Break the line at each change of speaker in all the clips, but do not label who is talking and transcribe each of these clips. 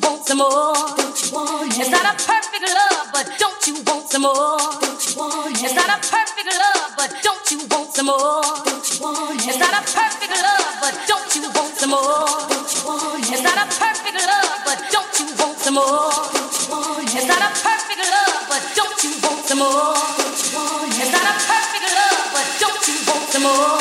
want some more? Don't you want it? It's not a perfect love, but don't you want some more? Don't you want it? It's not a perfect love, but don't you want some more? Don't you want it? It's not a perfect love, but don't you want some more? Don't you want it? It's not a perfect love, but don't you want some more? Don't you want it? It's not a perfect love, but don't you want some more? Don't you want it? It's not a perfect love, but don't you want some more?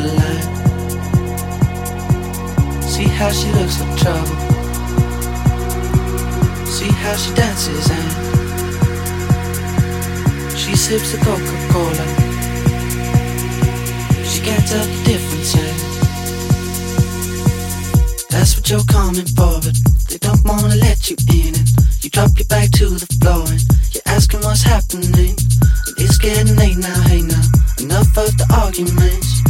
After line. See how she looks like trouble. See how she dances and she sips the Coca-Cola. She can't tell the difference. That's what you're coming for, but they don't wanna let you in. And you drop your back to the floor and you're asking what's happening. It's getting late now, hey now. Enough of the arguments.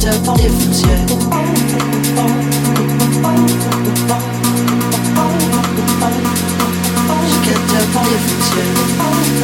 She can't tell the difference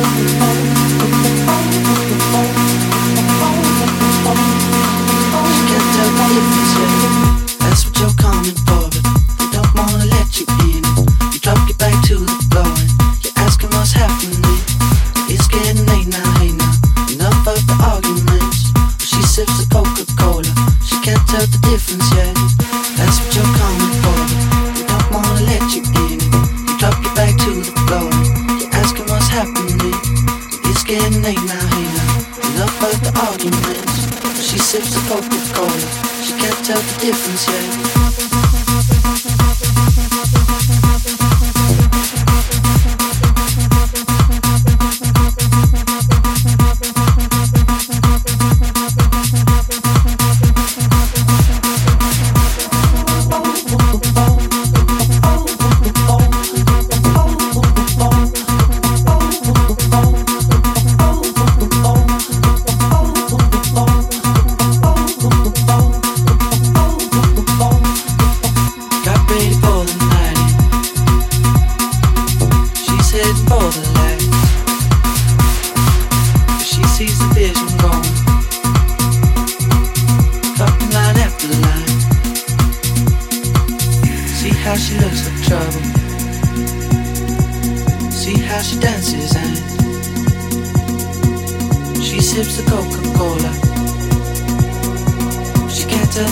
The light. She sees the vision going. Cupping line after line. See how she looks like trouble. See how she dances and she sips the Coca-Cola. She can't tell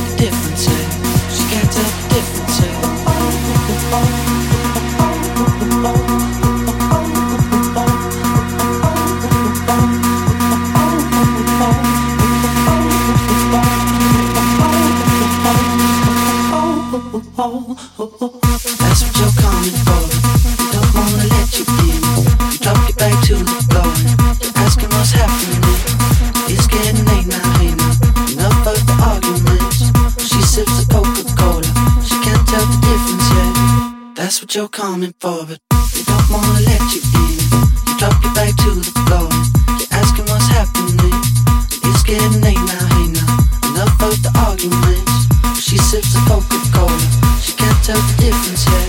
difference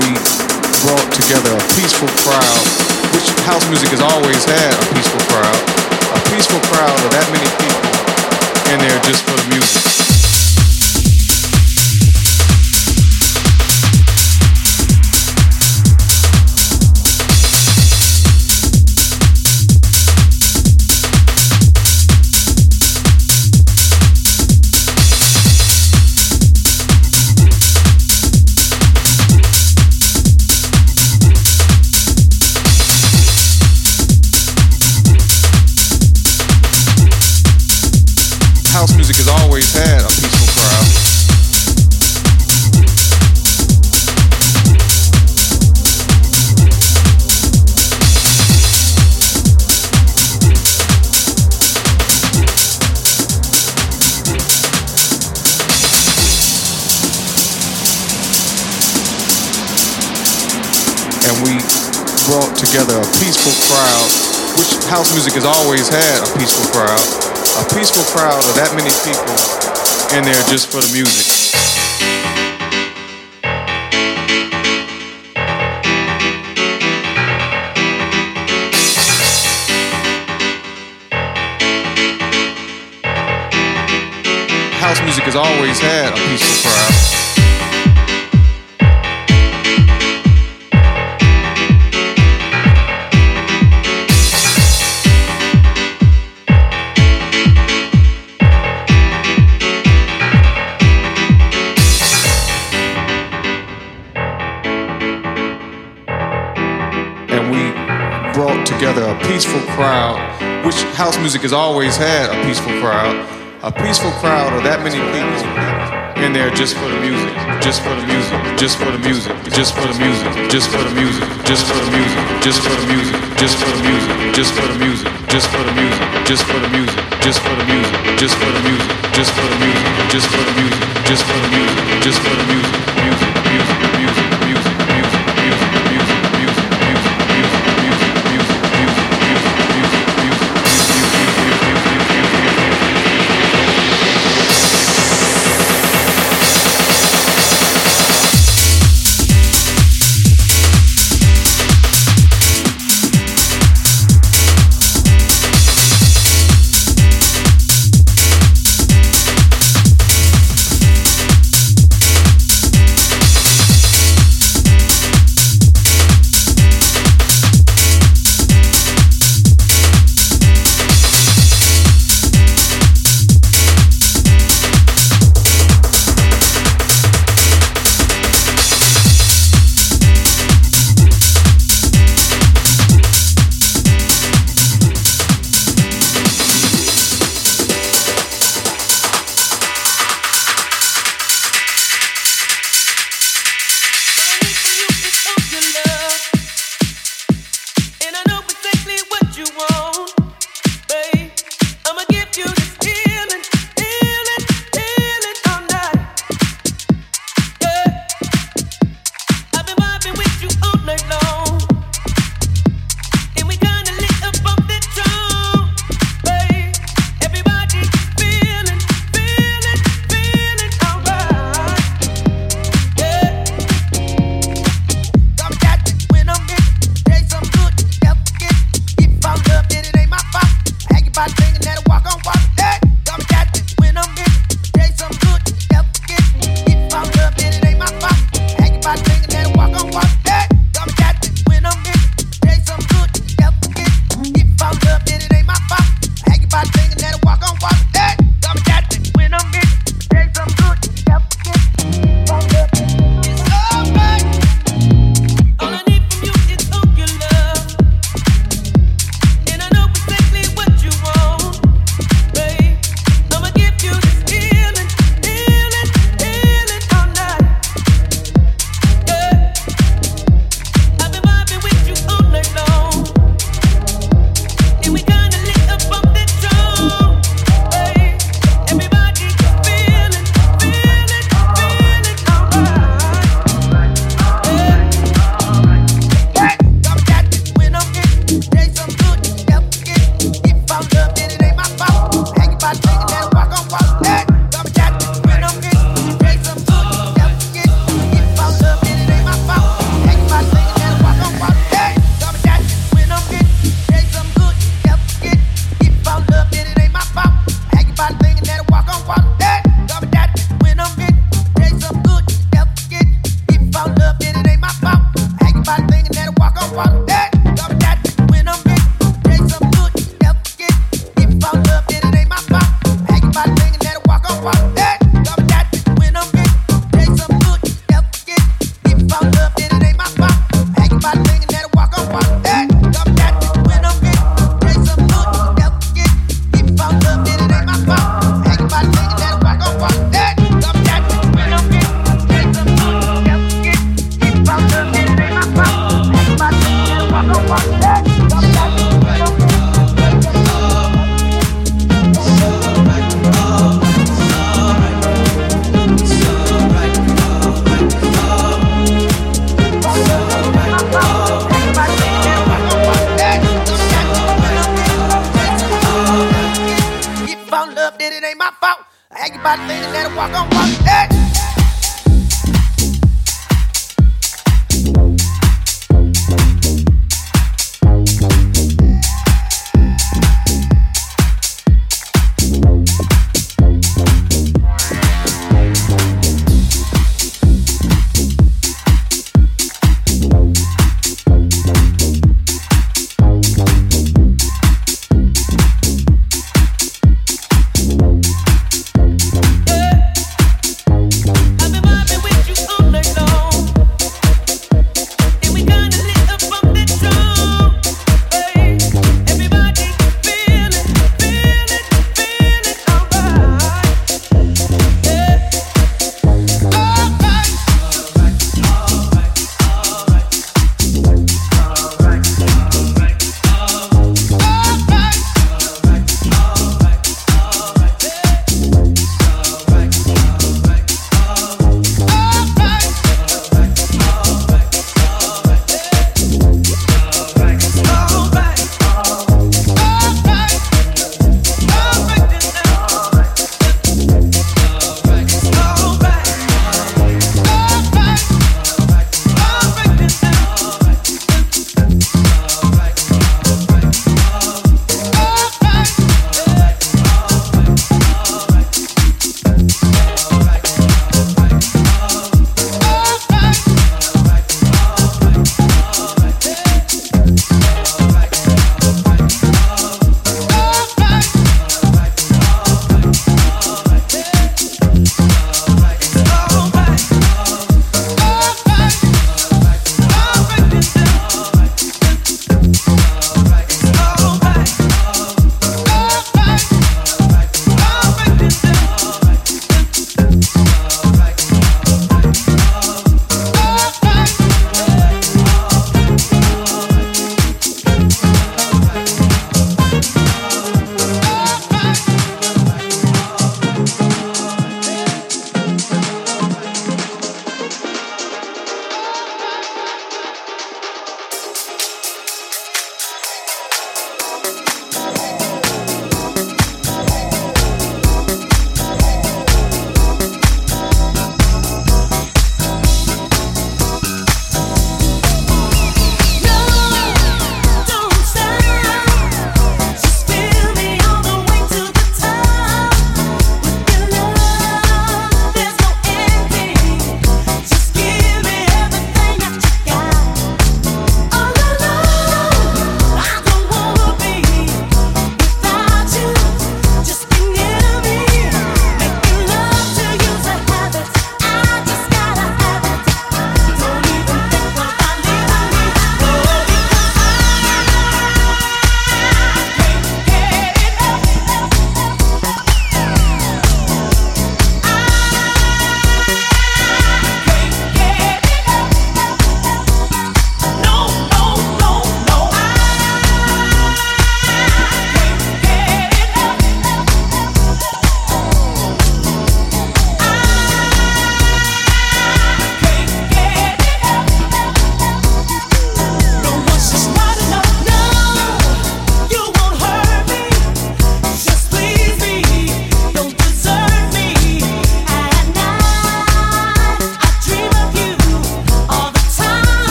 we brought together a peaceful crowd, which house music has always had a peaceful crowd, a peaceful crowd of that many people in there just for the music. And we brought together a peaceful crowd, which house music has always had a peaceful crowd, a peaceful crowd of that many people in there just for the music. House music has always had a peaceful crowd. Crowd, which house music has always had a peaceful crowd, a peaceful crowd of that many people in there just for the music, just for the music, just for the music, just for the music, just for the music, just for the music, just for the music, just for the music, just for the music, just for the music, just for the music, just for the music, just for the music, just for the music, just for the music, just for the music, just for the music,